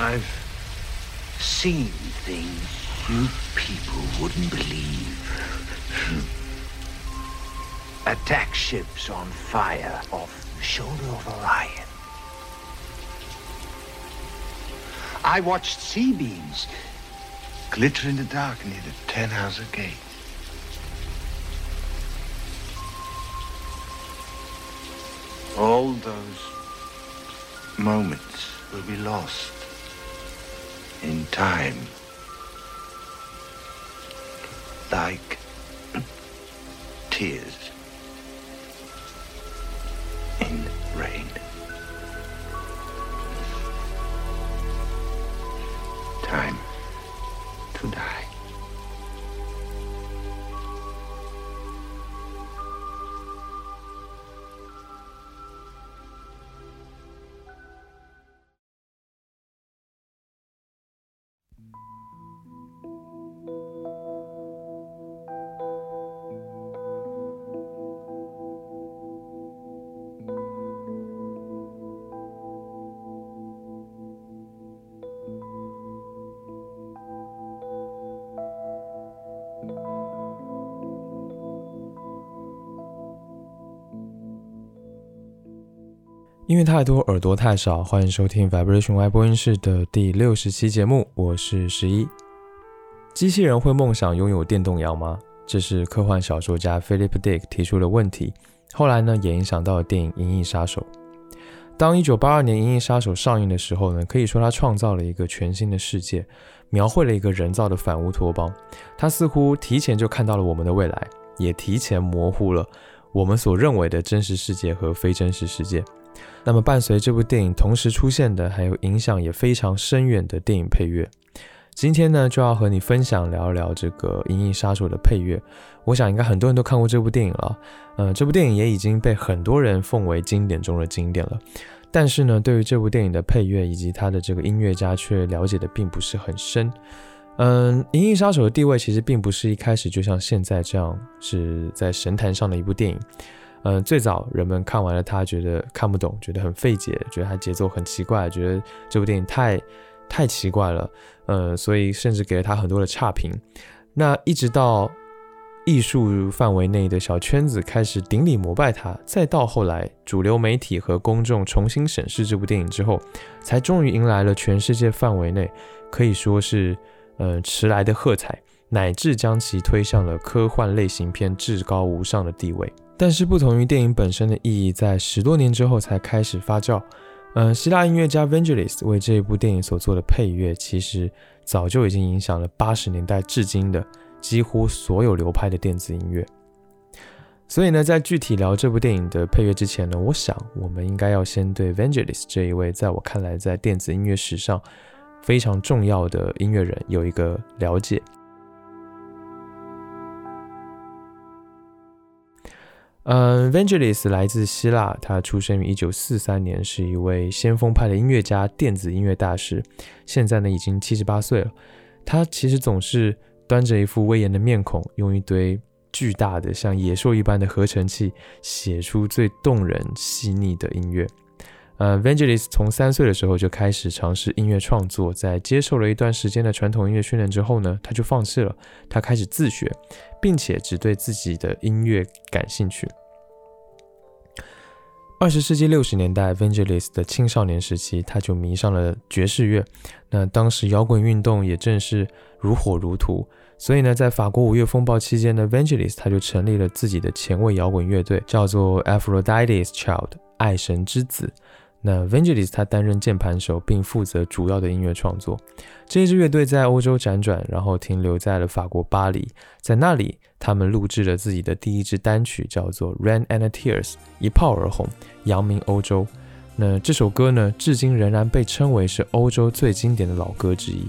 I've seen things you people wouldn't believe. Attack ships on fire off the shoulder of Orion. I watched sea beams glitter in the dark near the Ten Hauser Gate. All those moments will be lost in time. Like tears 音乐太多，耳朵太少。欢迎收听 Vibration Y 播音室的第六十期节目，我是十一。机器人会梦想拥有电动摇吗？这是科幻小说家 Philip Dick 提出的问题。后来呢，也影响到了电影《银翼杀手》。当一九八二年《银翼杀手》上映的时候呢，可以说它创造了一个全新的世界，描绘了一个人造的反乌托邦。它似乎提前就看到了我们的未来，也提前模糊了我们所认为的真实世界和非真实世界。那么，伴随这部电影同时出现的，还有影响也非常深远的电影配乐。今天呢，就要和你分享聊一聊这个《银翼杀手》的配乐。我想，应该很多人都看过这部电影了。嗯，这部电影也已经被很多人奉为经典中的经典了。但是呢，对于这部电影的配乐以及它的这个音乐家，却了解的并不是很深。嗯，《银翼杀手》的地位其实并不是一开始就像现在这样是在神坛上的一部电影。嗯，最早人们看完了它，觉得看不懂，觉得很费解，觉得它节奏很奇怪，觉得这部电影太太奇怪了。嗯，所以甚至给了它很多的差评。那一直到艺术范围内的小圈子开始顶礼膜拜它，再到后来主流媒体和公众重新审视这部电影之后，才终于迎来了全世界范围内可以说是呃迟来的喝彩，乃至将其推向了科幻类型片至高无上的地位。但是不同于电影本身的意义，在十多年之后才开始发酵。嗯，希腊音乐家 Vangelis 为这一部电影所做的配乐，其实早就已经影响了八十年代至今的几乎所有流派的电子音乐。所以呢，在具体聊这部电影的配乐之前呢，我想我们应该要先对 Vangelis 这一位在我看来在电子音乐史上非常重要的音乐人有一个了解。嗯，Vangelis 来自希腊，他出生于一九四三年，是一位先锋派的音乐家、电子音乐大师。现在呢，已经七十八岁了。他其实总是端着一副威严的面孔，用一堆巨大的像野兽一般的合成器，写出最动人、细腻的音乐。呃，Vangelis 从三岁的时候就开始尝试音乐创作，在接受了一段时间的传统音乐训练之后呢，他就放弃了，他开始自学，并且只对自己的音乐感兴趣。二十世纪六十年代，Vangelis 的青少年时期，他就迷上了爵士乐。那当时摇滚运动也正是如火如荼，所以呢，在法国五月风暴期间呢，Vangelis 他就成立了自己的前卫摇滚乐队，叫做 Aphrodite's Child，爱神之子。那 Vangelis 他担任键盘手，并负责主要的音乐创作。这一支乐队在欧洲辗转，然后停留在了法国巴黎，在那里他们录制了自己的第一支单曲，叫做《Rain and Tears》，一炮而红，扬名欧洲。那这首歌呢，至今仍然被称为是欧洲最经典的老歌之一。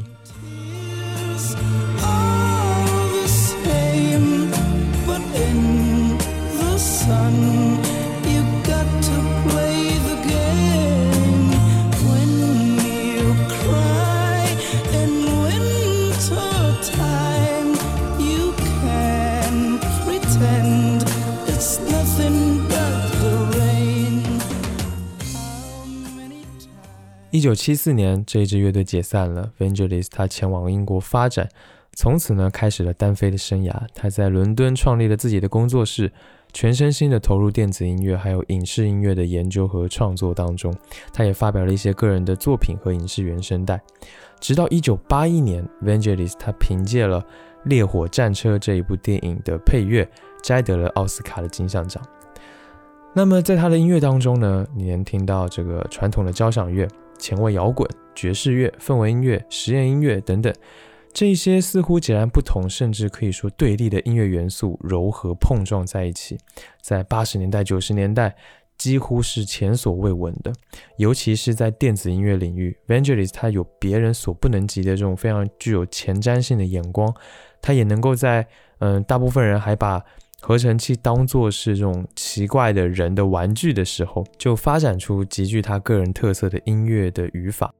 一九七四年，这一支乐队解散了，Vangelis 他前往英国发展，从此呢开始了单飞的生涯。他在伦敦创立了自己的工作室，全身心的投入电子音乐还有影视音乐的研究和创作当中。他也发表了一些个人的作品和影视原声带。直到一九八一年，Vangelis 他凭借了《烈火战车》这一部电影的配乐，摘得了奥斯卡的金像奖。那么在他的音乐当中呢，你能听到这个传统的交响乐。前卫摇滚、爵士乐、氛围音乐、实验音乐等等，这些似乎截然不同，甚至可以说对立的音乐元素柔和碰撞在一起，在八十年代、九十年代几乎是前所未闻的。尤其是在电子音乐领域，Vangelis 他有别人所不能及的这种非常具有前瞻性的眼光，他也能够在嗯，大部分人还把。合成器当做是这种奇怪的人的玩具的时候，就发展出极具他个人特色的音乐的语法。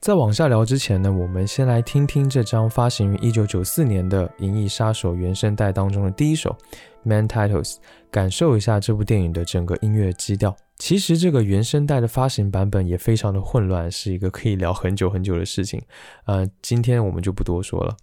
在往下聊之前呢，我们先来听听这张发行于一九九四年的《银翼杀手》原声带当中的第一首《Man Titles》，感受一下这部电影的整个音乐基调。其实这个原声带的发行版本也非常的混乱，是一个可以聊很久很久的事情。呃，今天我们就不多说了。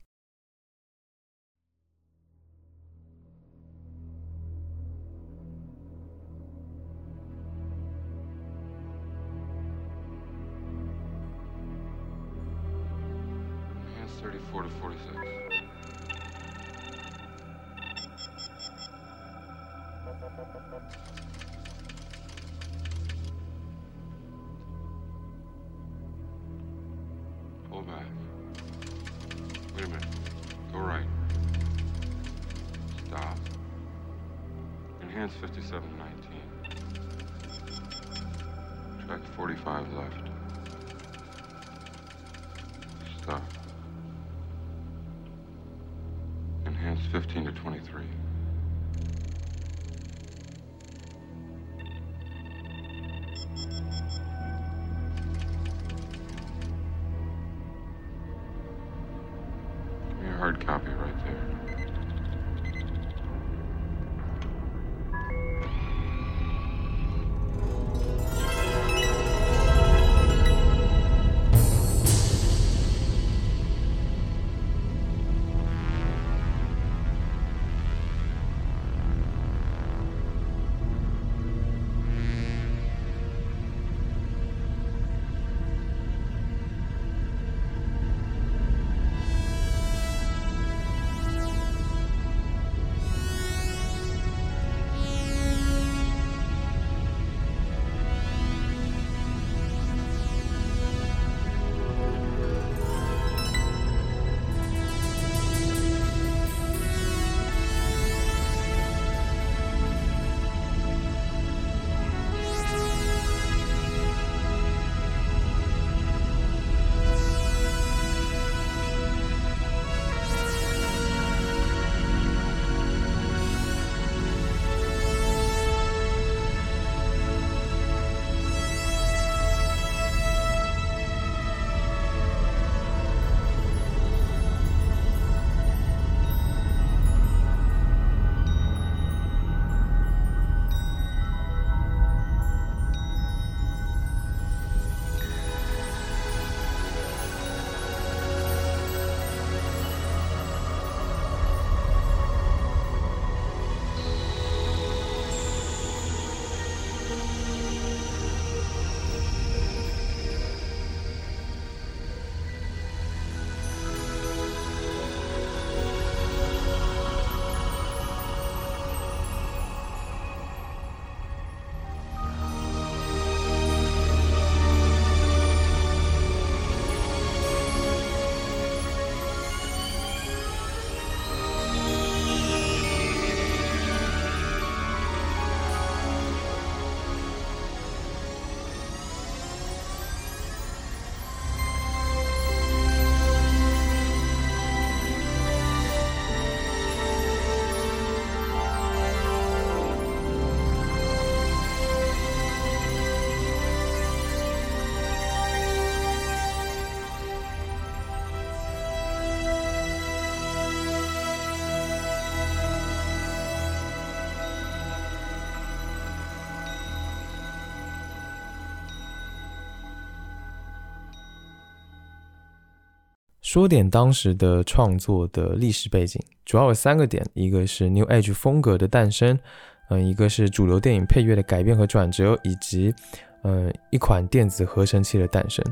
Give me a hard copy. 说点当时的创作的历史背景，主要有三个点：一个是 New Age 风格的诞生，嗯，一个是主流电影配乐的改变和转折，以及嗯一款电子合成器的诞生。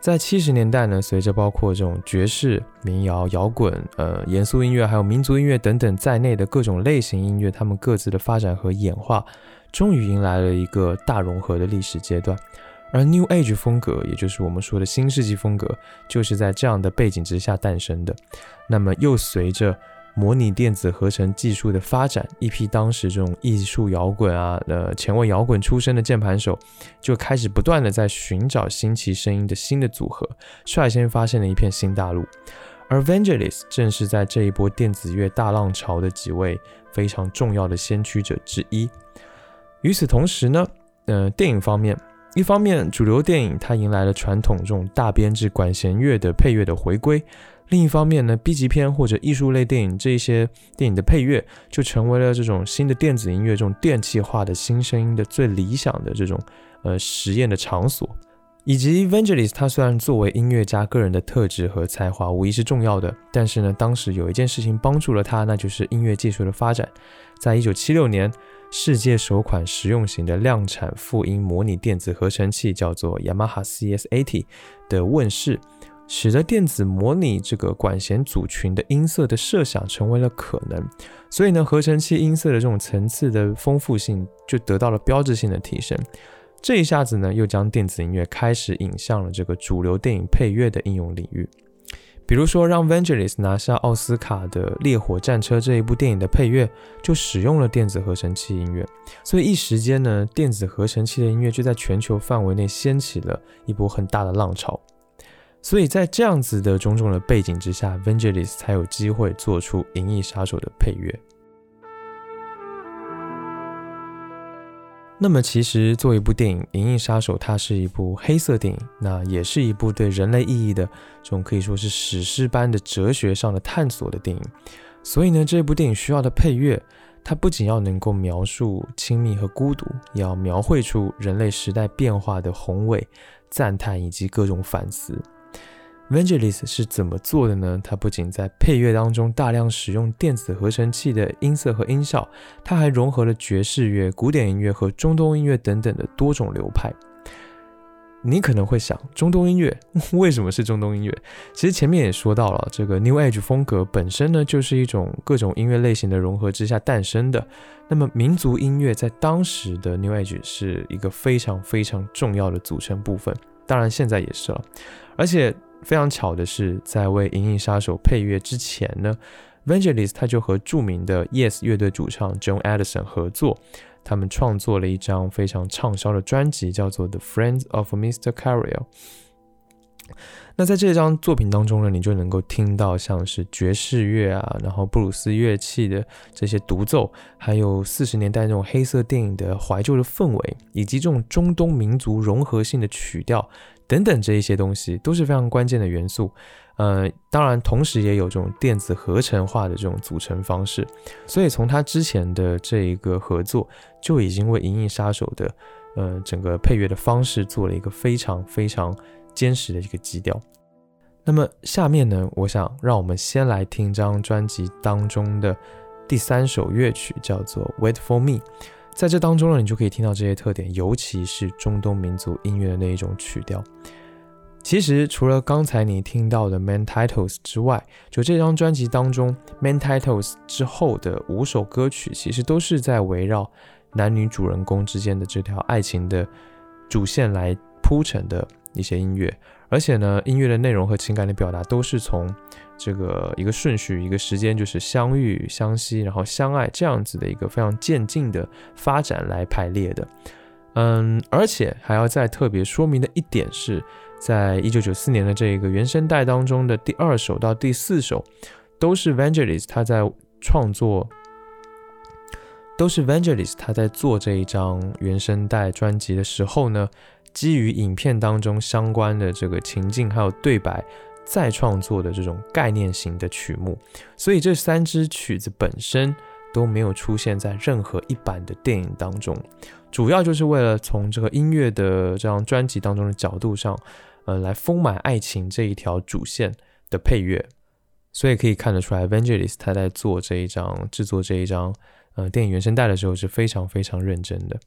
在七十年代呢，随着包括这种爵士、民谣、摇滚、呃严肃音乐，还有民族音乐等等在内的各种类型音乐，它们各自的发展和演化，终于迎来了一个大融合的历史阶段。而 New Age 风格，也就是我们说的新世纪风格，就是在这样的背景之下诞生的。那么，又随着模拟电子合成技术的发展，一批当时这种艺术摇滚啊、呃前卫摇滚出身的键盘手，就开始不断的在寻找新奇声音的新的组合，率先发现了一片新大陆。而 Vangelis 正是在这一波电子乐大浪潮的几位非常重要的先驱者之一。与此同时呢，呃，电影方面。一方面，主流电影它迎来了传统这种大编制管弦乐的配乐的回归；另一方面呢，B 级片或者艺术类电影这些电影的配乐就成为了这种新的电子音乐、这种电气化的新声音的最理想的这种呃实验的场所。以及 Vangelis，他虽然作为音乐家个人的特质和才华无疑是重要的，但是呢，当时有一件事情帮助了他，那就是音乐技术的发展。在一九七六年。世界首款实用型的量产复音模拟电子合成器叫做 Yamaha CS80 的问世，使得电子模拟这个管弦组群的音色的设想成为了可能。所以呢，合成器音色的这种层次的丰富性就得到了标志性的提升。这一下子呢，又将电子音乐开始引向了这个主流电影配乐的应用领域。比如说，让 Vangelis 拿下奥斯卡的《烈火战车》这一部电影的配乐，就使用了电子合成器音乐。所以一时间呢，电子合成器的音乐就在全球范围内掀起了一波很大的浪潮。所以在这样子的种种的背景之下，Vangelis 才有机会做出《银翼杀手》的配乐。那么，其实做一部电影《银翼杀手》，它是一部黑色电影，那也是一部对人类意义的这种可以说是史诗般的哲学上的探索的电影。所以呢，这部电影需要的配乐，它不仅要能够描述亲密和孤独，也要描绘出人类时代变化的宏伟、赞叹以及各种反思。Vangelis 是怎么做的呢？它不仅在配乐当中大量使用电子合成器的音色和音效，它还融合了爵士乐、古典音乐和中东音乐等等的多种流派。你可能会想，中东音乐 为什么是中东音乐？其实前面也说到了，这个 New Age 风格本身呢，就是一种各种音乐类型的融合之下诞生的。那么民族音乐在当时的 New Age 是一个非常非常重要的组成部分，当然现在也是了，而且。非常巧的是，在为《银翼杀手》配乐之前呢，Vangelis 他就和著名的 Yes 乐队主唱 John Addison 合作，他们创作了一张非常畅销的专辑，叫做《The Friends of Mr. Carriel》。那在这张作品当中呢，你就能够听到像是爵士乐啊，然后布鲁斯乐器的这些独奏，还有四十年代那种黑色电影的怀旧的氛围，以及这种中东民族融合性的曲调。等等，这一些东西都是非常关键的元素，呃，当然，同时也有这种电子合成化的这种组成方式，所以从他之前的这一个合作，就已经为《银翼杀手》的呃整个配乐的方式做了一个非常非常坚实的一个基调。那么下面呢，我想让我们先来听张专辑当中的第三首乐曲，叫做《Wait for Me》。在这当中呢，你就可以听到这些特点，尤其是中东民族音乐的那一种曲调。其实除了刚才你听到的《Main Titles》之外，就这张专辑当中，《Main Titles》之后的五首歌曲，其实都是在围绕男女主人公之间的这条爱情的主线来铺陈的一些音乐。而且呢，音乐的内容和情感的表达都是从这个一个顺序、一个时间，就是相遇、相惜，然后相爱这样子的一个非常渐进的发展来排列的。嗯，而且还要再特别说明的一点是，在一九九四年的这个原声带当中的第二首到第四首，都是 Vangelis 他在创作，都是 Vangelis 他在做这一张原声带专辑的时候呢。基于影片当中相关的这个情境还有对白，再创作的这种概念型的曲目，所以这三支曲子本身都没有出现在任何一版的电影当中，主要就是为了从这个音乐的这张专辑当中的角度上，呃，来丰满爱情这一条主线，的配乐，所以可以看得出来，Vangelis 他在做这一张制作这一张呃电影原声带的时候是非常非常认真的。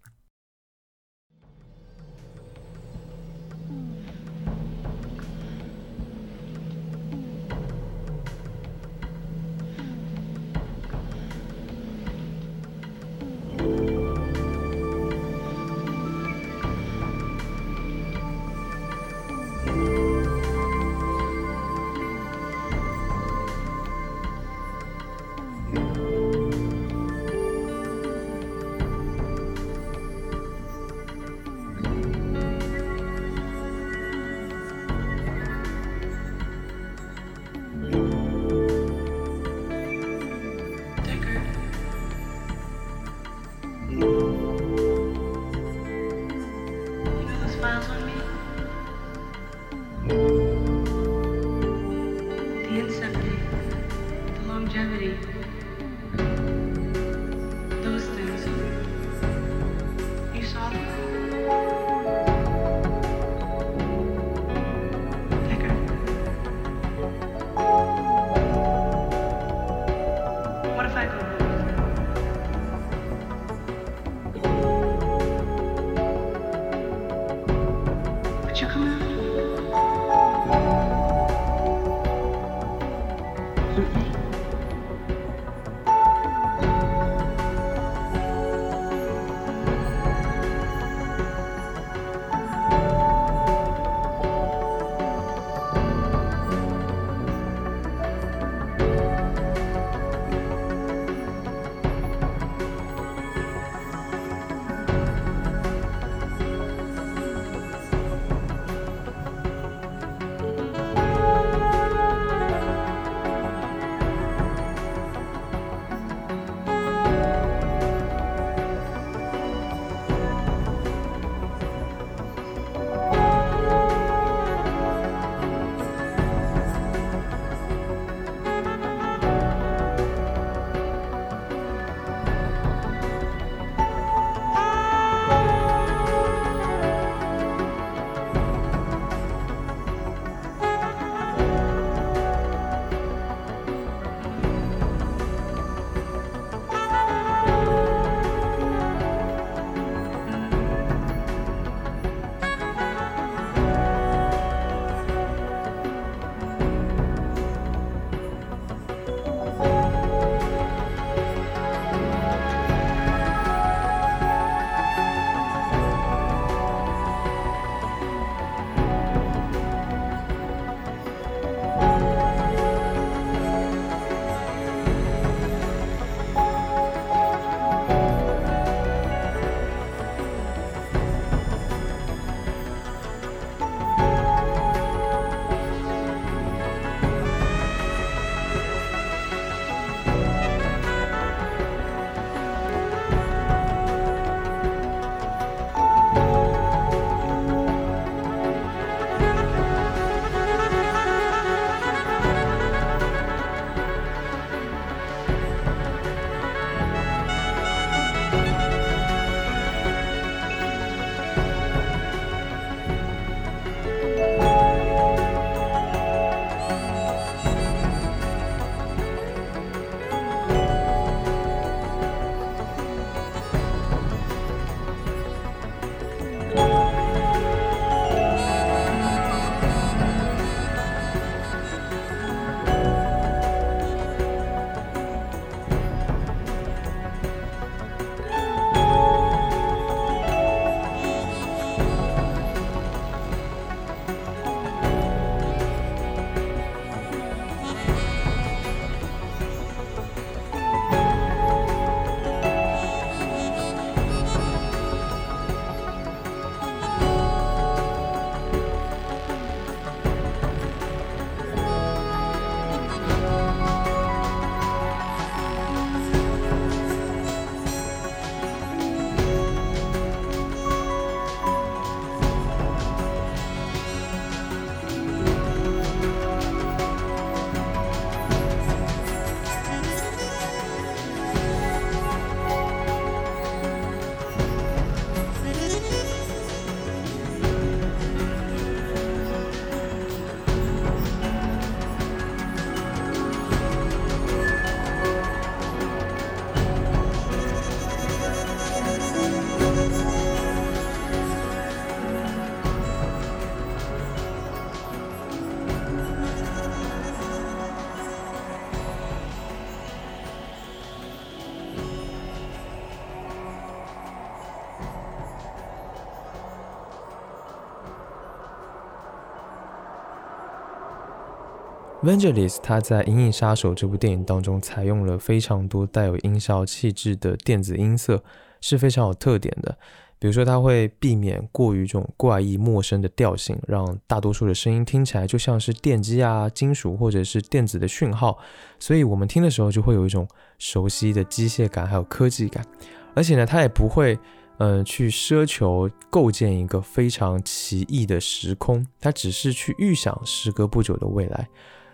Vangelis 他在《银翼杀手》这部电影当中采用了非常多带有音效气质的电子音色，是非常有特点的。比如说，他会避免过于这种怪异陌生的调性，让大多数的声音听起来就像是电机啊、金属或者是电子的讯号，所以我们听的时候就会有一种熟悉的机械感，还有科技感。而且呢，他也不会，嗯，去奢求构建一个非常奇异的时空，他只是去预想时隔不久的未来。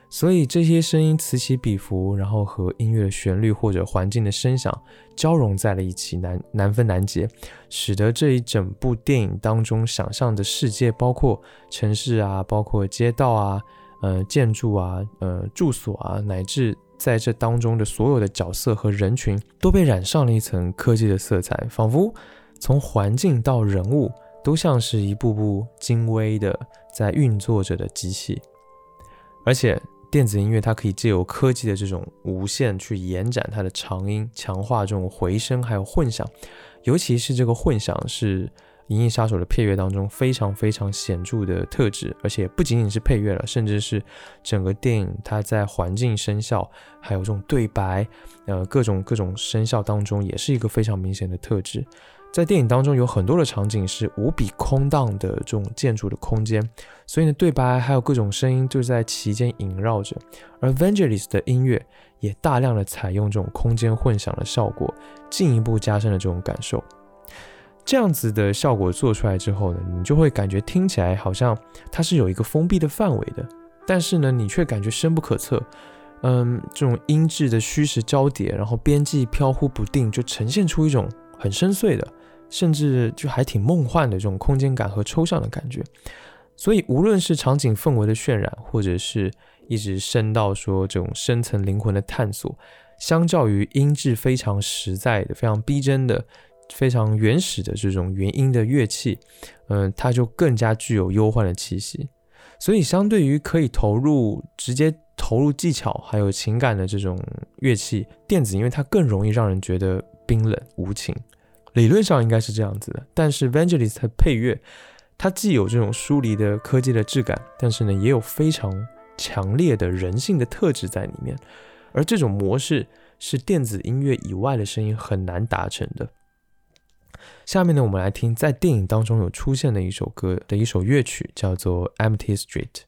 所以这些声音此起彼伏，然后和音乐的旋律或者环境的声响交融在了一起，难难分难解，使得这一整部电影当中想象的世界，包括城市啊，包括街道啊，呃，建筑啊，呃，住所啊，乃至在这当中的所有的角色和人群，都被染上了一层科技的色彩，仿佛从环境到人物，都像是一部部精微的在运作着的机器，而且。电子音乐它可以借由科技的这种无限去延展它的长音，强化这种回声还有混响，尤其是这个混响是《银翼杀手》的配乐当中非常非常显著的特质，而且不仅仅是配乐了，甚至是整个电影它在环境声效还有这种对白，呃各种各种声效当中也是一个非常明显的特质。在电影当中有很多的场景是无比空荡的这种建筑的空间，所以呢，对白还有各种声音就在其间萦绕着。而 Vangelis 的音乐也大量的采用这种空间混响的效果，进一步加深了这种感受。这样子的效果做出来之后呢，你就会感觉听起来好像它是有一个封闭的范围的，但是呢，你却感觉深不可测。嗯，这种音质的虚实交叠，然后边际飘忽不定，就呈现出一种很深邃的。甚至就还挺梦幻的这种空间感和抽象的感觉，所以无论是场景氛围的渲染，或者是一直深到说这种深层灵魂的探索，相较于音质非常实在的、非常逼真的、非常原始的这种原音的乐器，嗯，它就更加具有忧患的气息。所以相对于可以投入直接投入技巧还有情感的这种乐器，电子因为它更容易让人觉得冰冷无情。理论上应该是这样子的，但是 Vangelis 的配乐，它既有这种疏离的科技的质感，但是呢，也有非常强烈的人性的特质在里面，而这种模式是电子音乐以外的声音很难达成的。下面呢，我们来听在电影当中有出现的一首歌的一首乐曲，叫做《Empty Street》。《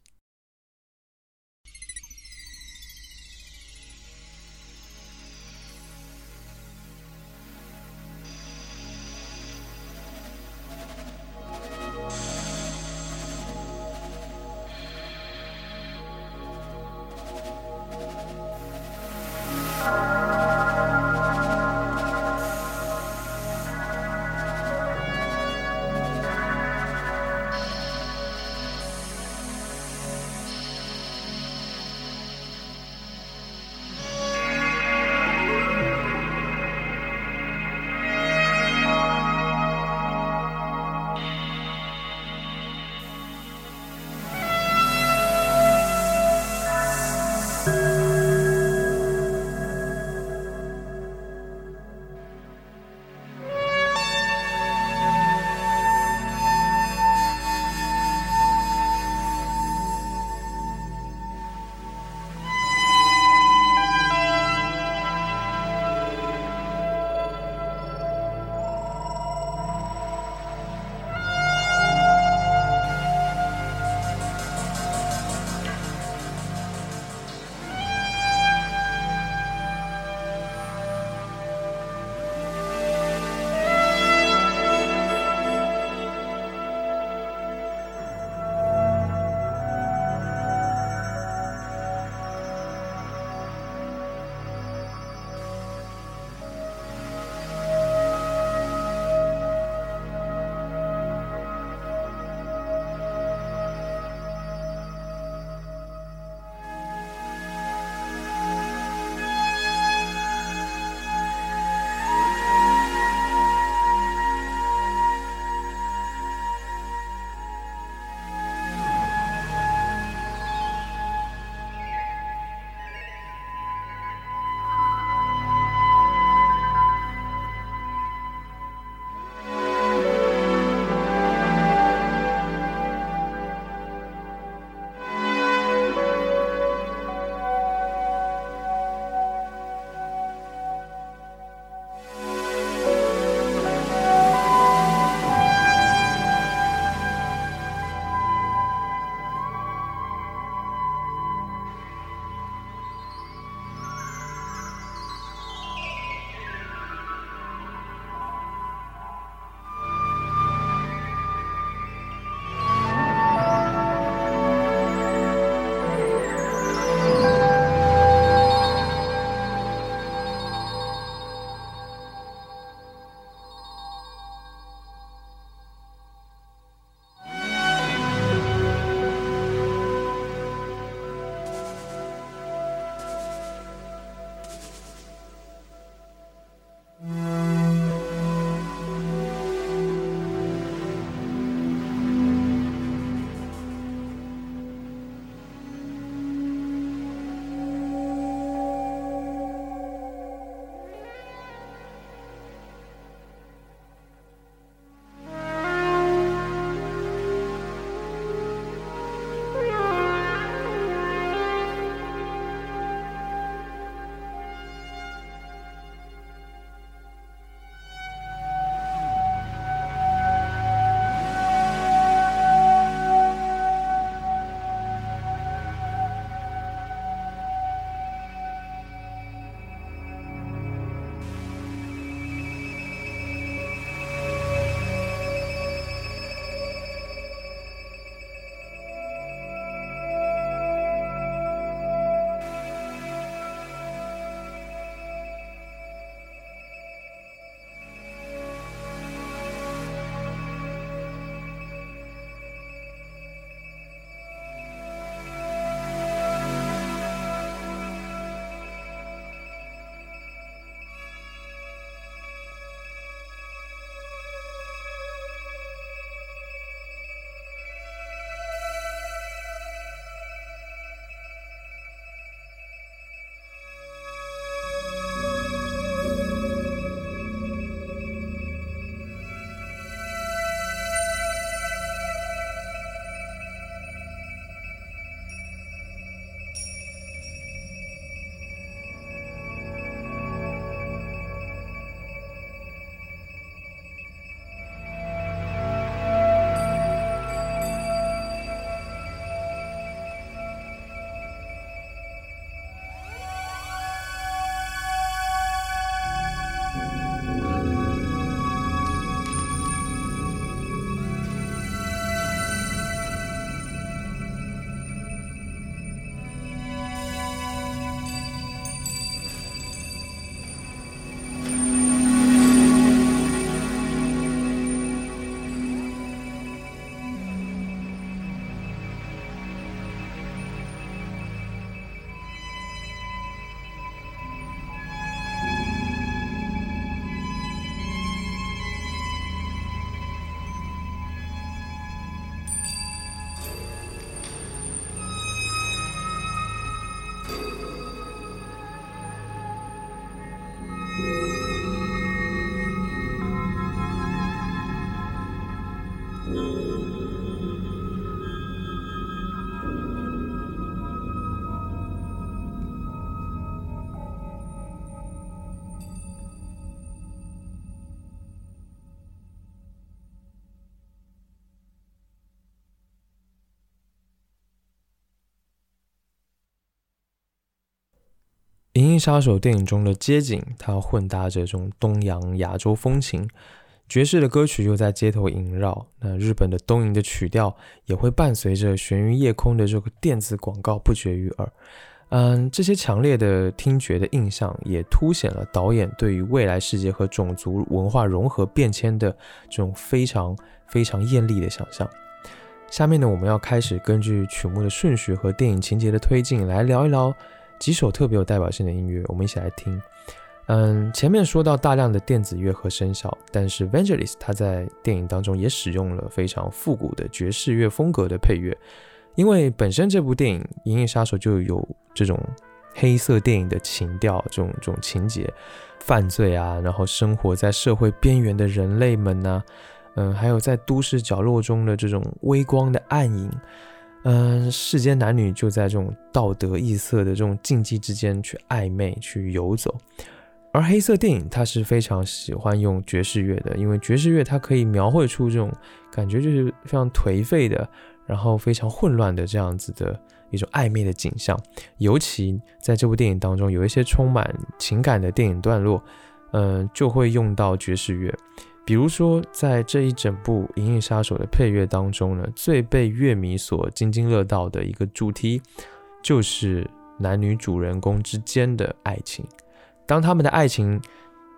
银翼杀手》电影中的街景，它混搭着这种东洋亚洲风情，爵士的歌曲又在街头萦绕。那日本的东瀛的曲调也会伴随着悬于夜空的这个电子广告不绝于耳。嗯，这些强烈的听觉的印象，也凸显了导演对于未来世界和种族文化融合变迁的这种非常非常艳丽的想象。下面呢，我们要开始根据曲目的顺序和电影情节的推进来聊一聊。几首特别有代表性的音乐，我们一起来听。嗯，前面说到大量的电子乐和声效，但是 Vangelis 他在电影当中也使用了非常复古的爵士乐风格的配乐，因为本身这部电影《银翼杀手》就有这种黑色电影的情调，这种这种情节，犯罪啊，然后生活在社会边缘的人类们呢，嗯，还有在都市角落中的这种微光的暗影。嗯，世间男女就在这种道德异色的这种禁忌之间去暧昧、去游走。而黑色电影它是非常喜欢用爵士乐的，因为爵士乐它可以描绘出这种感觉，就是非常颓废的，然后非常混乱的这样子的一种暧昧的景象。尤其在这部电影当中，有一些充满情感的电影段落，嗯，就会用到爵士乐。比如说，在这一整部《银翼杀手》的配乐当中呢，最被乐迷所津津乐道的一个主题，就是男女主人公之间的爱情。当他们的爱情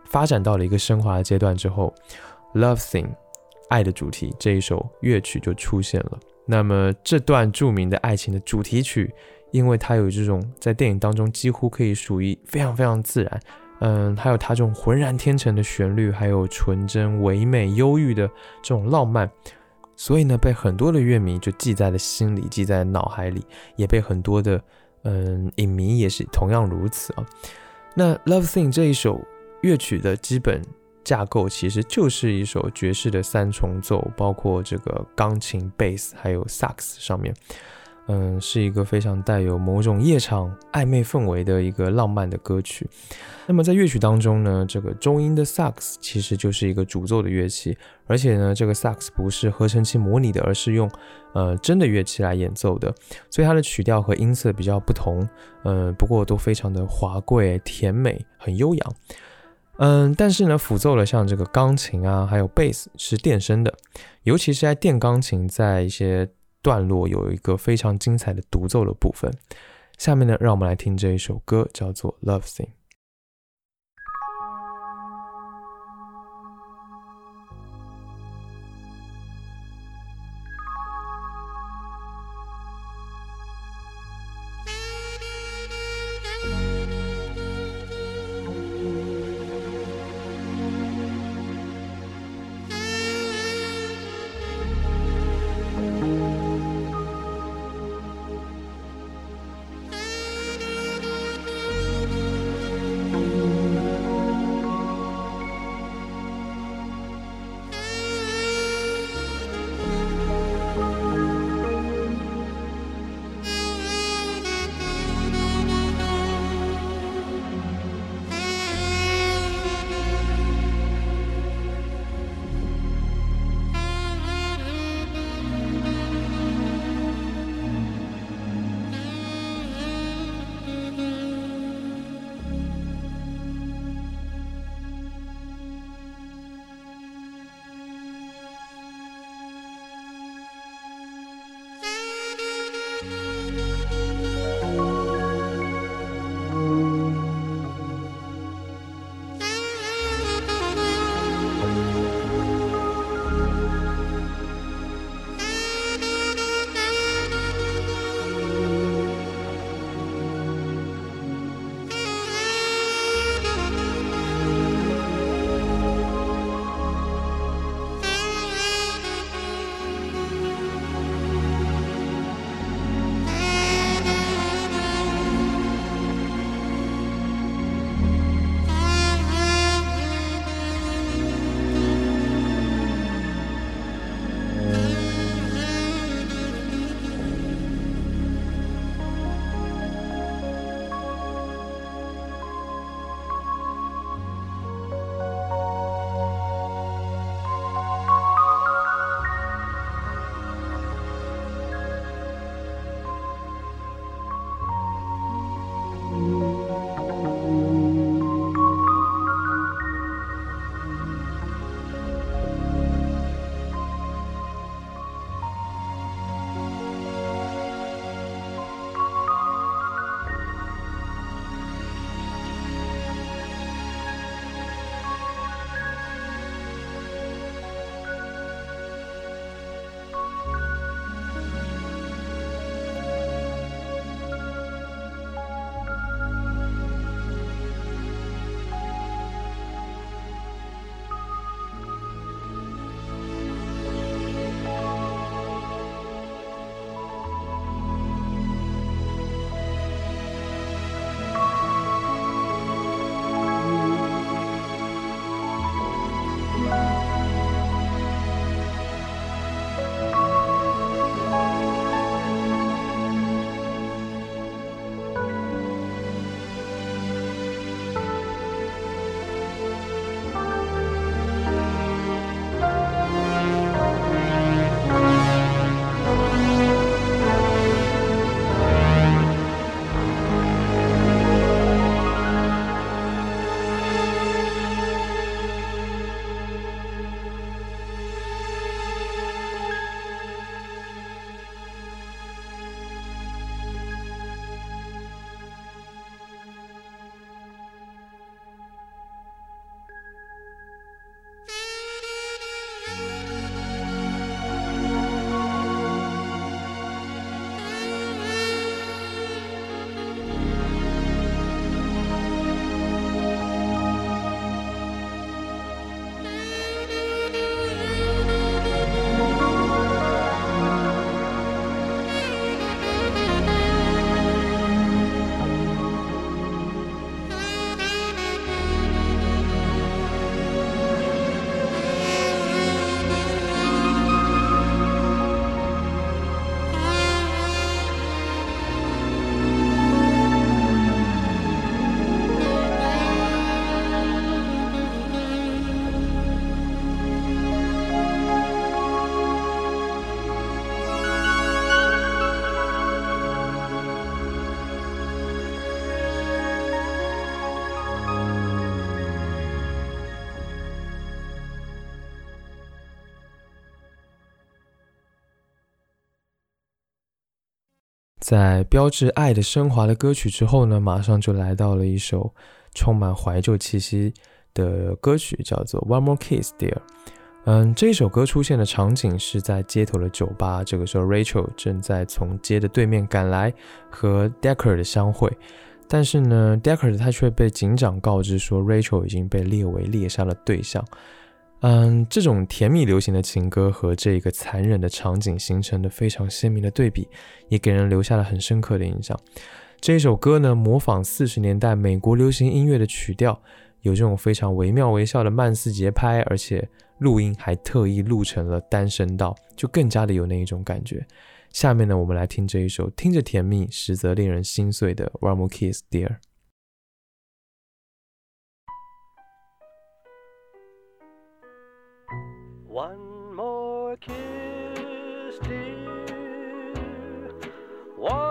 发展到了一个升华的阶段之后，《Love Thing》爱的主题这一首乐曲就出现了。那么这段著名的爱情的主题曲，因为它有这种在电影当中几乎可以属于非常非常自然。嗯，还有它这种浑然天成的旋律，还有纯真、唯美、忧郁的这种浪漫，所以呢，被很多的乐迷就记在了心里，记在脑海里，也被很多的嗯影迷也是同样如此啊。那《Love Thing》这一首乐曲的基本架构其实就是一首爵士的三重奏，包括这个钢琴、贝斯还有萨克斯上面。嗯，是一个非常带有某种夜场暧昧氛围的一个浪漫的歌曲。那么在乐曲当中呢，这个中音的萨克斯其实就是一个主奏的乐器，而且呢，这个萨克斯不是合成器模拟的，而是用呃真的乐器来演奏的，所以它的曲调和音色比较不同。嗯，不过都非常的华贵、甜美、很悠扬。嗯，但是呢，辅奏了像这个钢琴啊，还有贝斯是电声的，尤其是在电钢琴在一些。段落有一个非常精彩的独奏的部分，下面呢，让我们来听这一首歌，叫做《Love Thing》。在标志爱的升华的歌曲之后呢，马上就来到了一首充满怀旧气息的歌曲，叫做《One More Kiss, Dear》。嗯，这首歌出现的场景是在街头的酒吧，这个时候 Rachel 正在从街的对面赶来和 Decker 的相会，但是呢，Decker 他却被警长告知说 Rachel 已经被列为猎杀的对象。嗯，这种甜蜜流行的情歌和这个残忍的场景形成的非常鲜明的对比，也给人留下了很深刻的印象。这一首歌呢，模仿四十年代美国流行音乐的曲调，有这种非常惟妙惟肖的慢四节拍，而且录音还特意录成了单声道，就更加的有那一种感觉。下面呢，我们来听这一首听着甜蜜，实则令人心碎的《One More Kiss, Dear》。Whoa!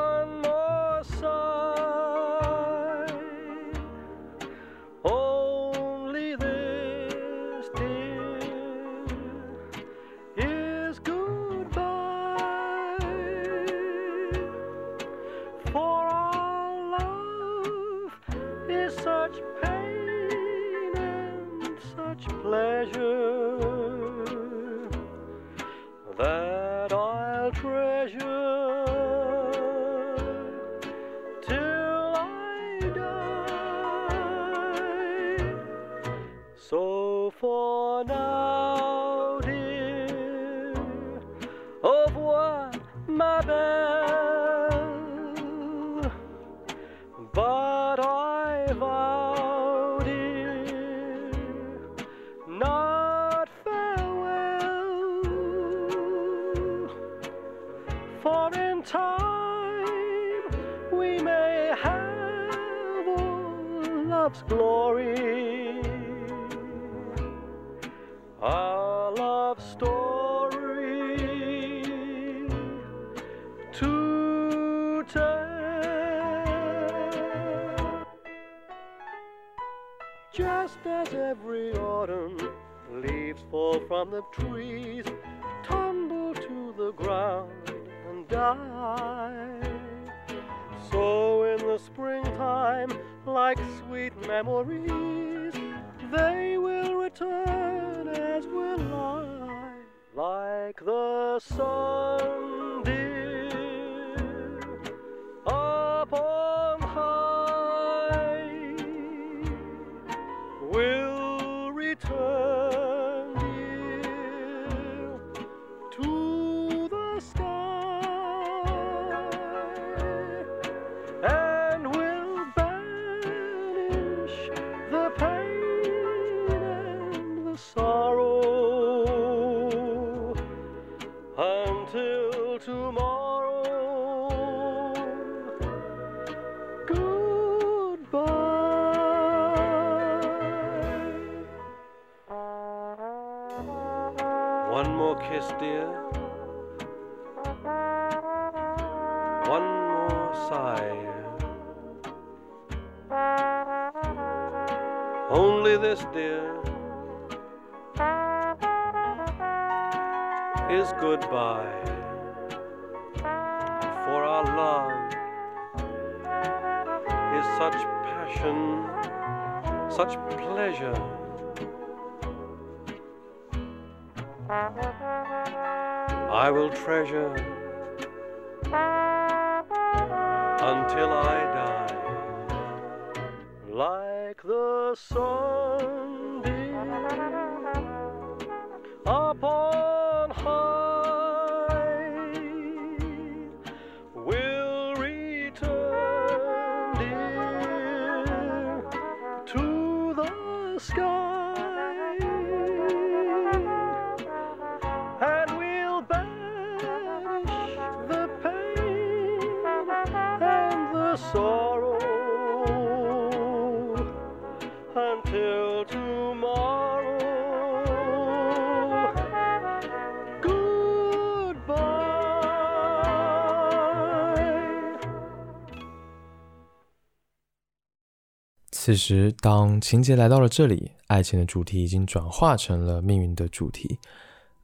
此时，当情节来到了这里，爱情的主题已经转化成了命运的主题。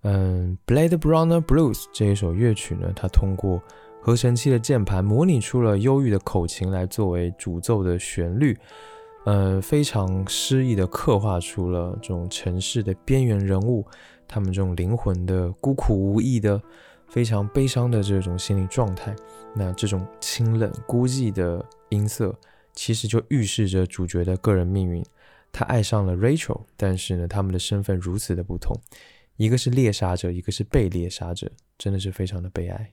嗯，《Blade Runner Blues》这一首乐曲呢，它通过合成器的键盘模拟出了忧郁的口琴来作为主奏的旋律，呃，非常诗意的刻画出了这种城市的边缘人物，他们这种灵魂的孤苦无依的、非常悲伤的这种心理状态。那这种清冷孤寂的音色，其实就预示着主角的个人命运。他爱上了 Rachel，但是呢，他们的身份如此的不同，一个是猎杀者，一个是被猎杀者，真的是非常的悲哀。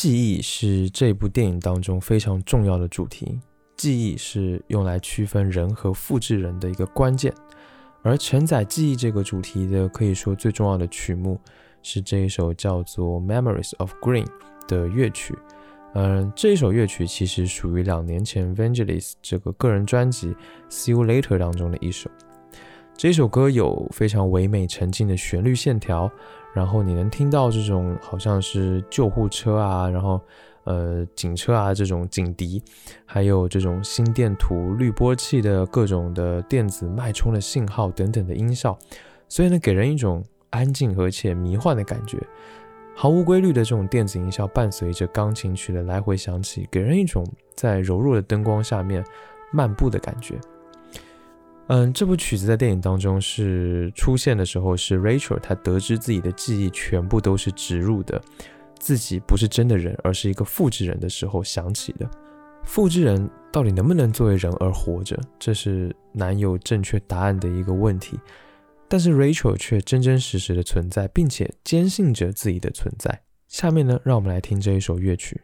记忆是这部电影当中非常重要的主题，记忆是用来区分人和复制人的一个关键。而承载记忆这个主题的，可以说最重要的曲目是这一首叫做《Memories of Green》的乐曲。嗯，这一首乐曲其实属于两年前 Vangelis 这个个人专辑《See You Later》当中的一首。这首歌有非常唯美沉静的旋律线条。然后你能听到这种好像是救护车啊，然后呃警车啊这种警笛，还有这种心电图、滤波器的各种的电子脉冲的信号等等的音效，所以呢给人一种安静而且迷幻的感觉。毫无规律的这种电子音效伴随着钢琴曲的来回响起，给人一种在柔弱的灯光下面漫步的感觉。嗯，这部曲子在电影当中是出现的时候，是 Rachel 她得知自己的记忆全部都是植入的，自己不是真的人，而是一个复制人的时候想起的。复制人到底能不能作为人而活着，这是难有正确答案的一个问题。但是 Rachel 却真真实实的存在，并且坚信着自己的存在。下面呢，让我们来听这一首乐曲。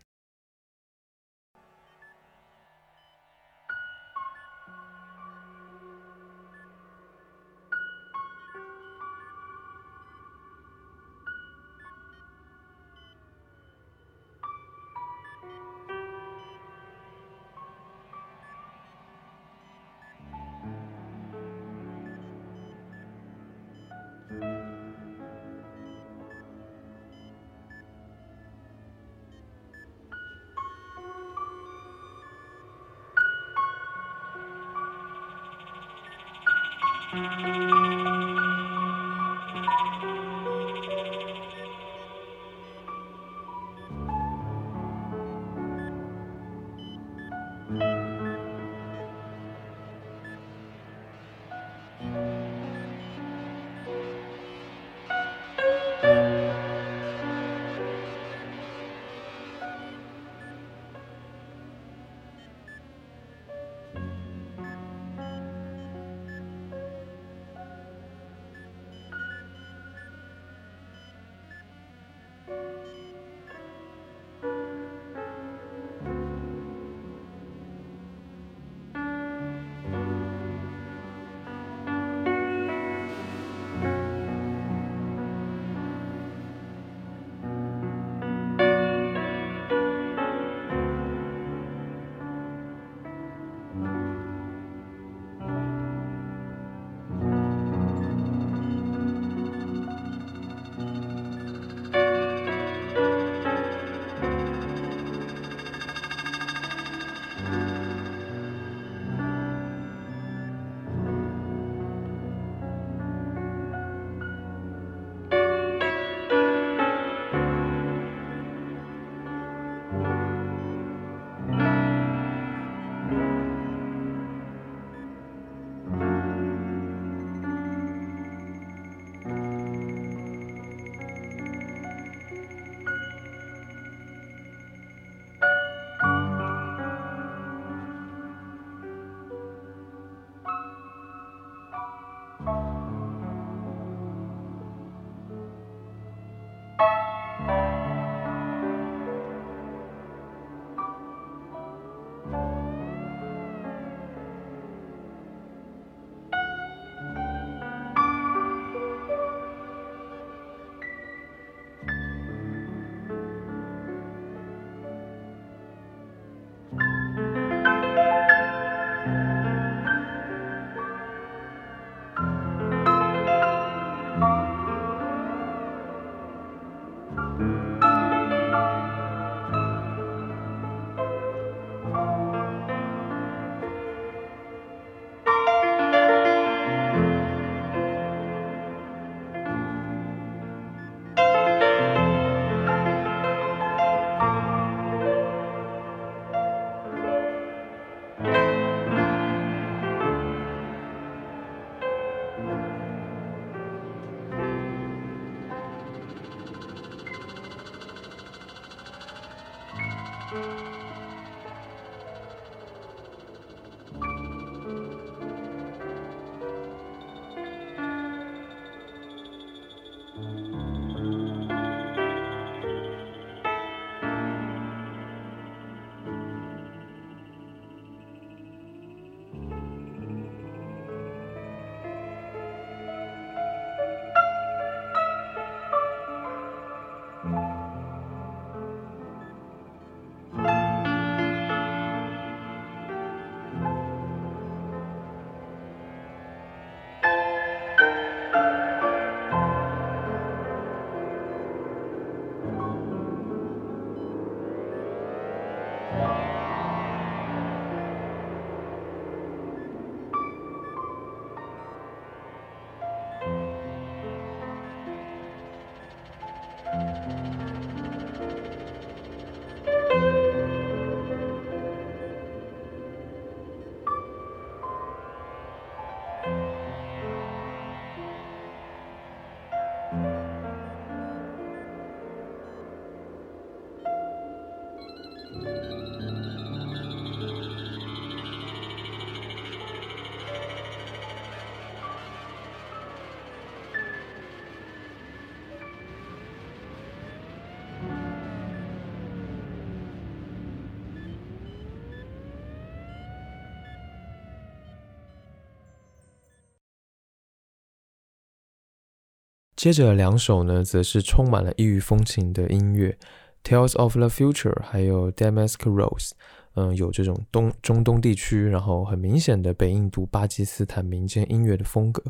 接着两首呢，则是充满了异域风情的音乐，《Tales of the Future》还有《Damask Rose》。嗯，有这种东中东地区，然后很明显的北印度、巴基斯坦民间音乐的风格。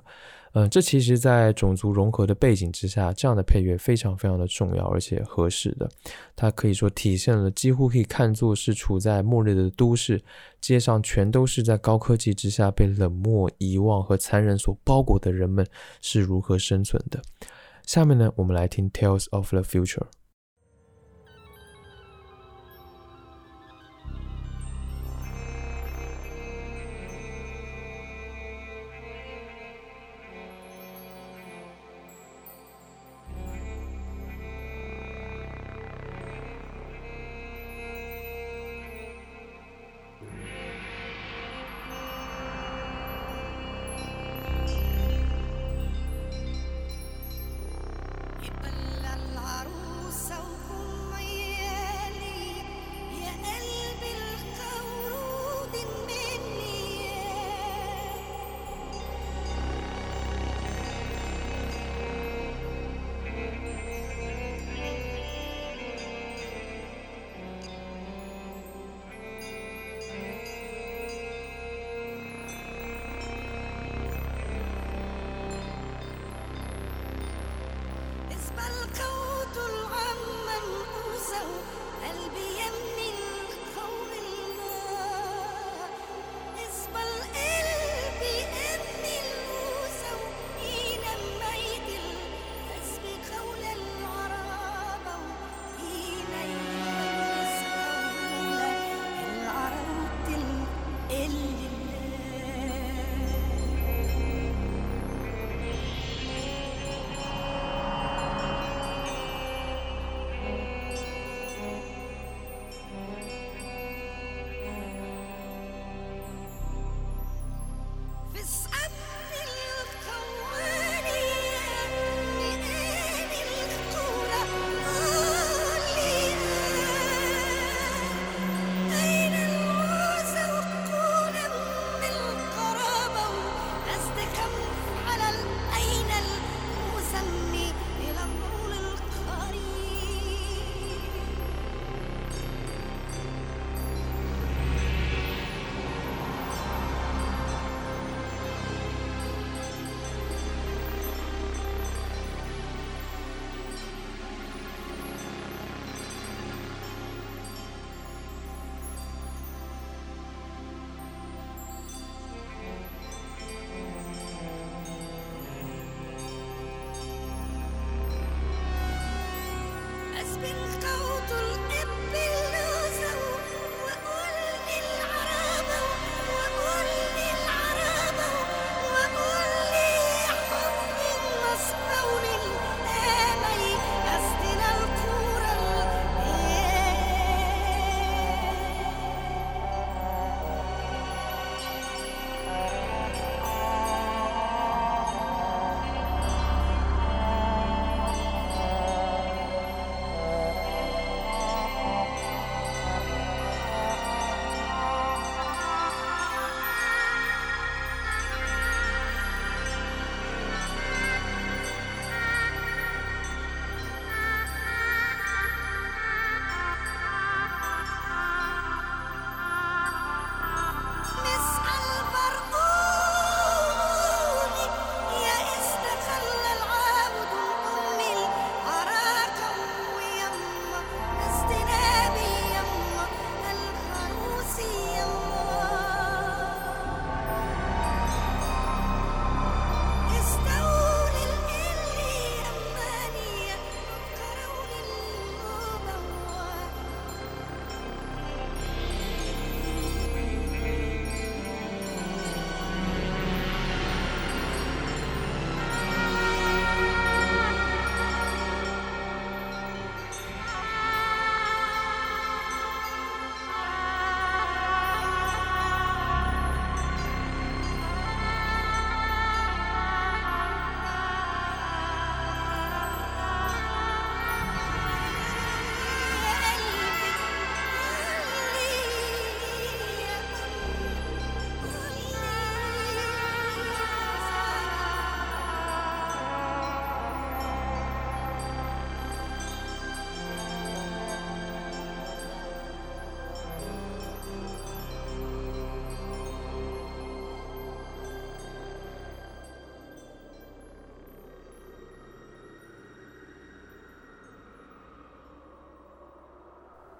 嗯，这其实，在种族融合的背景之下，这样的配乐非常非常的重要，而且合适的。它可以说体现了几乎可以看作是处在末日的都市，街上全都是在高科技之下被冷漠、遗忘和残忍所包裹的人们是如何生存的。下面呢，我们来听《Tales of the Future》。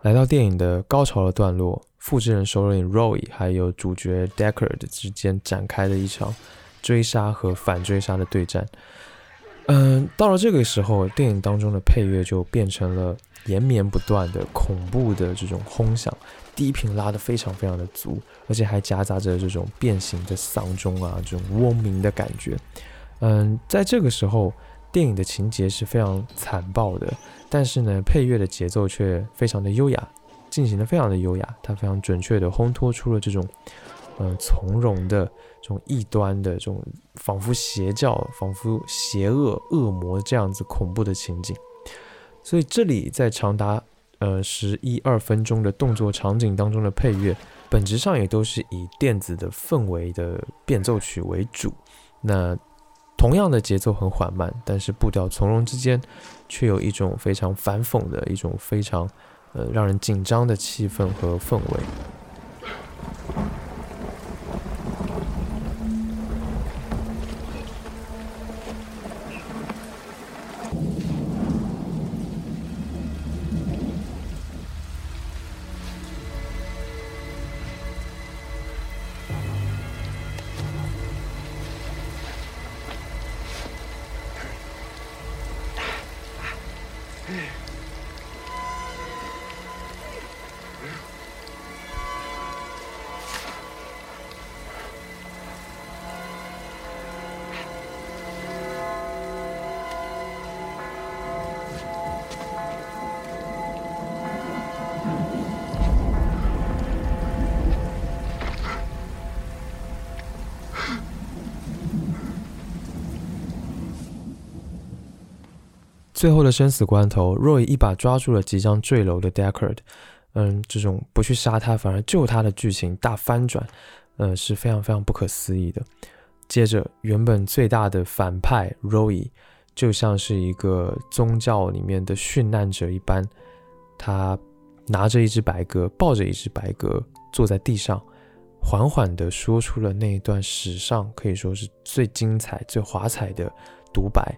来到电影的高潮的段落，复制人首领 Roy 还有主角 Deckard 之间展开的一场追杀和反追杀的对战。嗯，到了这个时候，电影当中的配乐就变成了延绵不断的恐怖的这种轰响，低频拉得非常非常的足，而且还夹杂着这种变形的丧钟啊，这种嗡鸣的感觉。嗯，在这个时候，电影的情节是非常残暴的，但是呢，配乐的节奏却非常的优雅，进行的非常的优雅，它非常准确的烘托出了这种，嗯，从容的。这种异端的这种仿佛邪教、仿佛邪恶恶魔这样子恐怖的情景，所以这里在长达呃十一二分钟的动作场景当中的配乐，本质上也都是以电子的氛围的变奏曲为主。那同样的节奏很缓慢，但是步调从容之间，却有一种非常反讽的一种非常呃让人紧张的气氛和氛围。最后的生死关头，Roy 一把抓住了即将坠楼的 Deckard，嗯，这种不去杀他反而救他的剧情大翻转，嗯，是非常非常不可思议的。接着，原本最大的反派 Roy 就像是一个宗教里面的殉难者一般，他拿着一只白鸽，抱着一只白鸽，坐在地上，缓缓地说出了那一段史上可以说是最精彩、最华彩的独白。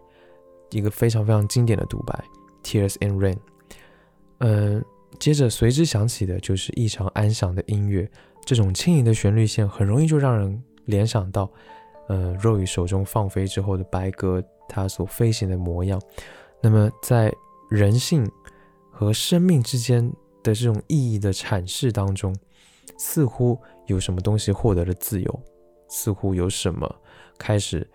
一个非常非常经典的独白，Tears and Rain。嗯，接着随之响起的就是异常安详的音乐，这种轻盈的旋律线很容易就让人联想到，呃，Roy 手中放飞之后的白鸽，它所飞行的模样。那么在人性和生命之间的这种意义的阐释当中，似乎有什么东西获得了自由，似乎有什么开始。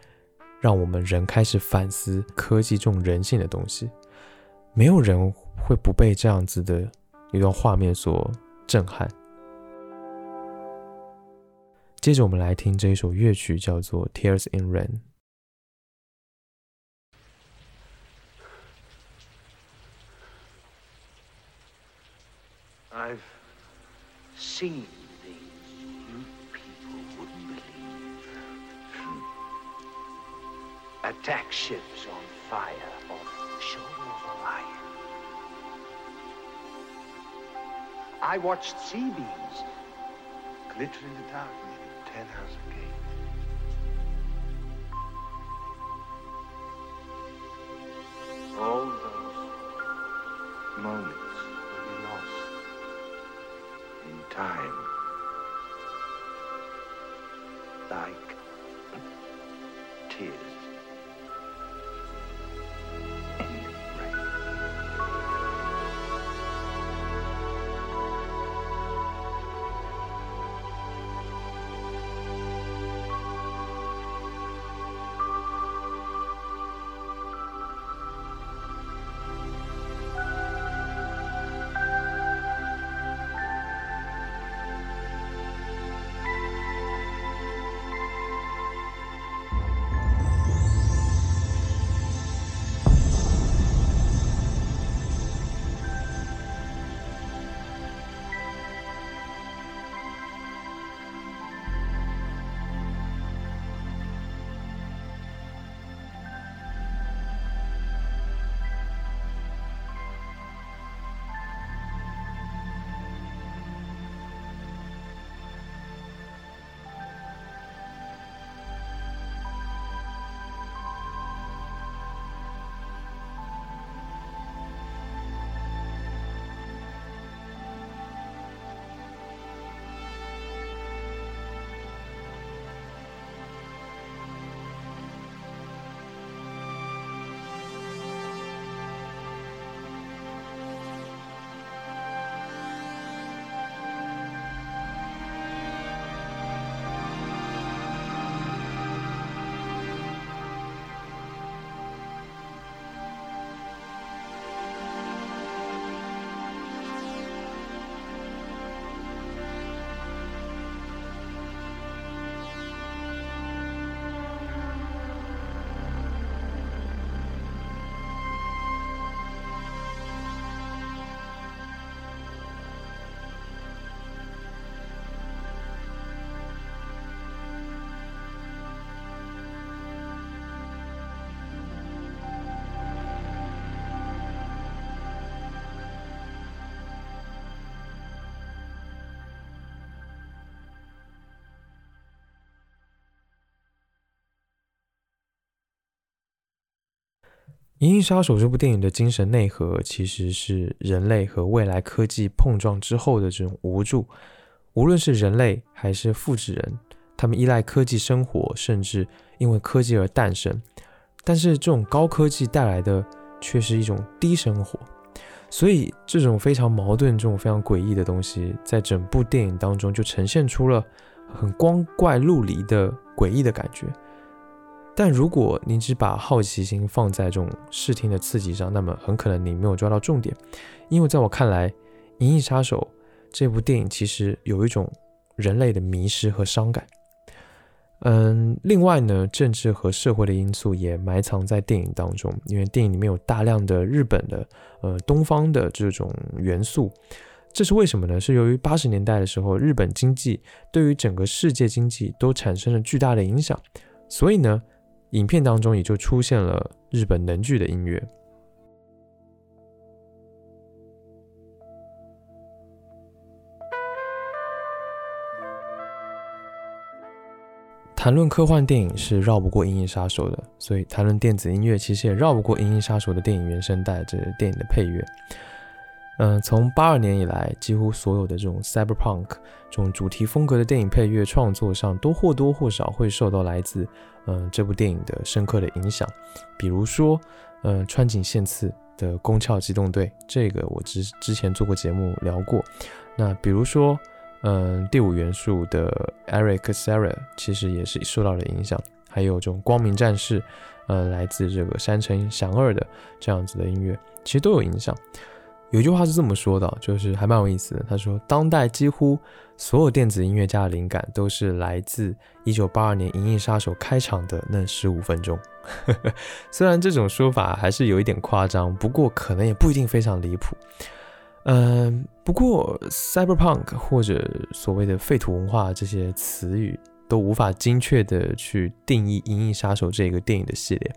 让我们人开始反思科技这种人性的东西，没有人会不被这样子的一段画面所震撼。接着我们来听这一首乐曲，叫做《Tears in Rain》。I've seen. Attack ships on fire off the shoulder of Orion. I watched sea beams glitter in the dark near the Ten House Gate. All those moments will be lost in time. Like tears. 银翼杀手》这部电影的精神内核其实是人类和未来科技碰撞之后的这种无助。无论是人类还是复制人，他们依赖科技生活，甚至因为科技而诞生。但是这种高科技带来的却是一种低生活。所以这种非常矛盾、这种非常诡异的东西，在整部电影当中就呈现出了很光怪陆离的诡异的感觉。但如果你只把好奇心放在这种视听的刺激上，那么很可能你没有抓到重点。因为在我看来，《银翼杀手》这部电影其实有一种人类的迷失和伤感。嗯，另外呢，政治和社会的因素也埋藏在电影当中，因为电影里面有大量的日本的、呃东方的这种元素。这是为什么呢？是由于八十年代的时候，日本经济对于整个世界经济都产生了巨大的影响，所以呢。影片当中也就出现了日本能剧的音乐。谈论科幻电影是绕不过《银翼杀手》的，所以谈论电子音乐其实也绕不过《银翼杀手》的电影原声带，这电影的配乐。嗯，从八二年以来，几乎所有的这种 cyberpunk 这种主题风格的电影配乐创作上，都或多或少会受到来自嗯这部电影的深刻的影响。比如说，嗯川井宪次的《宫壳机动队》，这个我之之前做过节目聊过。那比如说，嗯第五元素的 Eric Serra 其实也是受到了影响。还有这种光明战士，呃来自这个山城祥二的这样子的音乐，其实都有影响。有句话是这么说的，就是还蛮有意思的。他说，当代几乎所有电子音乐家的灵感都是来自1982年《银翼杀手》开场的那十五分钟。虽然这种说法还是有一点夸张，不过可能也不一定非常离谱。嗯，不过 cyberpunk 或者所谓的废土文化这些词语都无法精确的去定义《银翼杀手》这个电影的系列。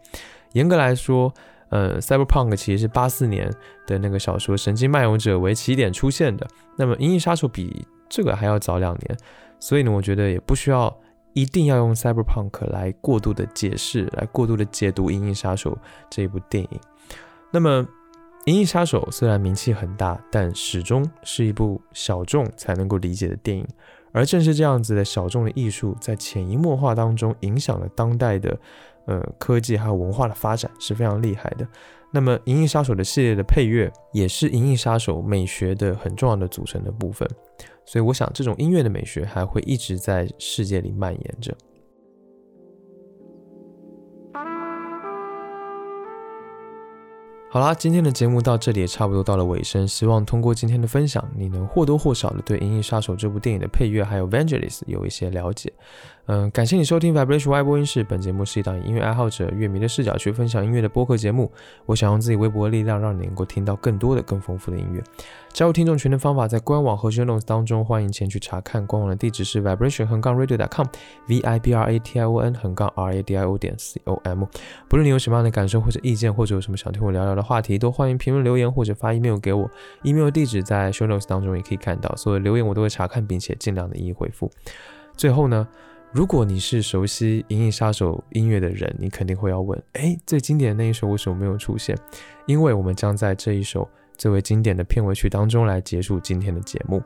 严格来说，呃，Cyberpunk 其实是八四年的那个小说《神经漫游者》为起点出现的。那么，《银翼杀手》比这个还要早两年，所以呢，我觉得也不需要一定要用 Cyberpunk 来过度的解释、来过度的解读《银翼杀手》这一部电影。那么，《银翼杀手》虽然名气很大，但始终是一部小众才能够理解的电影。而正是这样子的小众的艺术，在潜移默化当中影响了当代的。呃，科技还有文化的发展是非常厉害的。那么，《银翼杀手》的系列的配乐也是《银翼杀手》美学的很重要的组成的部分。所以，我想这种音乐的美学还会一直在世界里蔓延着。好啦，今天的节目到这里也差不多到了尾声。希望通过今天的分享，你能或多或少的对《银翼杀手》这部电影的配乐还有 Vangelis 有一些了解。嗯，感谢你收听 Vibration 外播音室。本节目是一档音乐爱好者、乐迷的视角去分享音乐的播客节目。我想用自己微薄的力量，让你能够听到更多的、更丰富的音乐。加入听众群的方法在官网和 show notes 当中，欢迎前去查看。官网的地址是 vibration 横杠 radio.com，v i b r a t i o n 横杠 r a d i o 点 c o m。不论你有什么样的感受或者意见，或者有什么想听我聊聊的话题，都欢迎评论留言或者发 email 给我。email 地址在 show notes 当中也可以看到。所有留言我都会查看，并且尽量的一一回复。最后呢？如果你是熟悉《银翼杀手》音乐的人，你肯定会要问：哎，最经典的那一首为什么没有出现？因为我们将在这一首最为经典的片尾曲当中来结束今天的节目。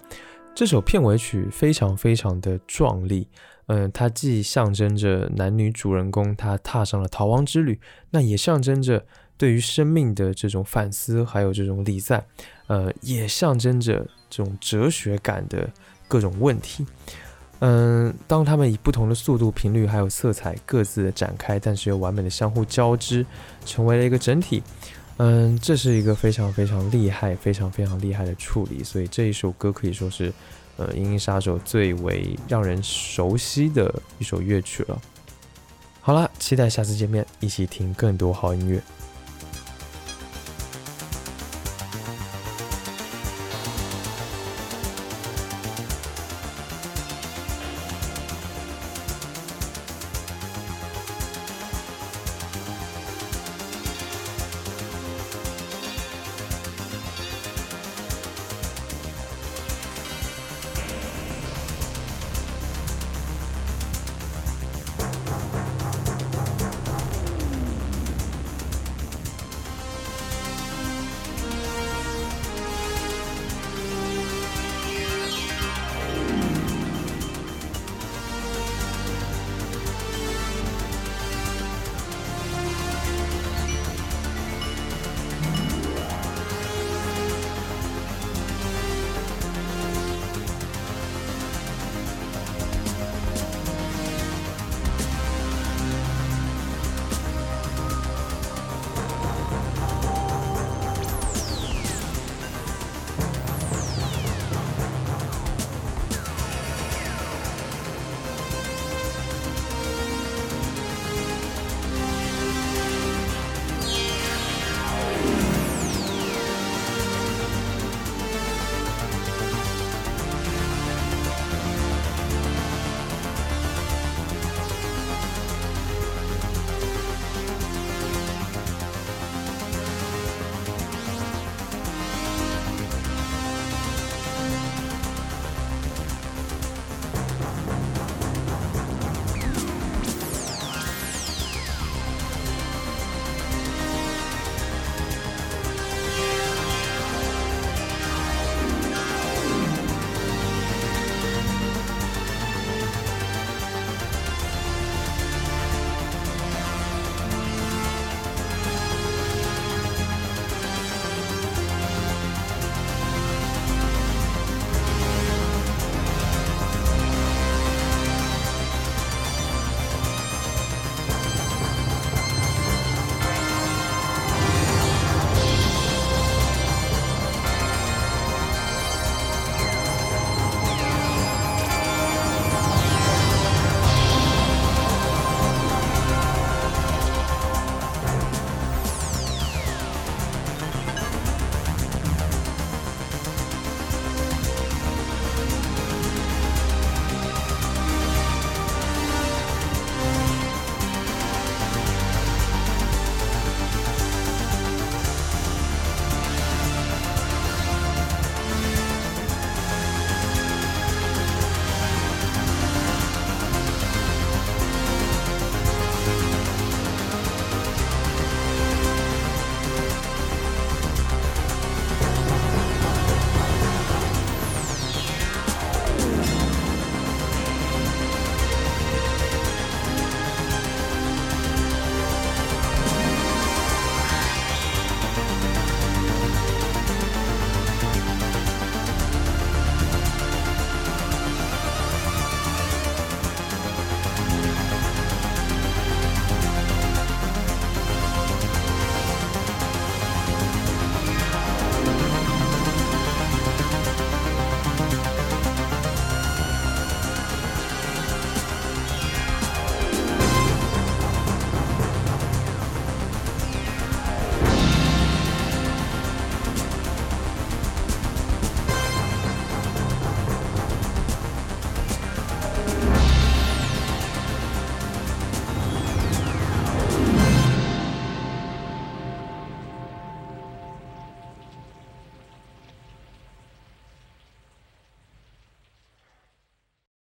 这首片尾曲非常非常的壮丽，嗯，它既象征着男女主人公他踏上了逃亡之旅，那也象征着对于生命的这种反思，还有这种礼赞，呃，也象征着这种哲学感的各种问题。嗯，当他们以不同的速度、频率还有色彩各自的展开，但是又完美的相互交织，成为了一个整体。嗯，这是一个非常非常厉害、非常非常厉害的处理。所以这一首歌可以说是，呃，《银翼杀手》最为让人熟悉的一首乐曲了。好了，期待下次见面，一起听更多好音乐。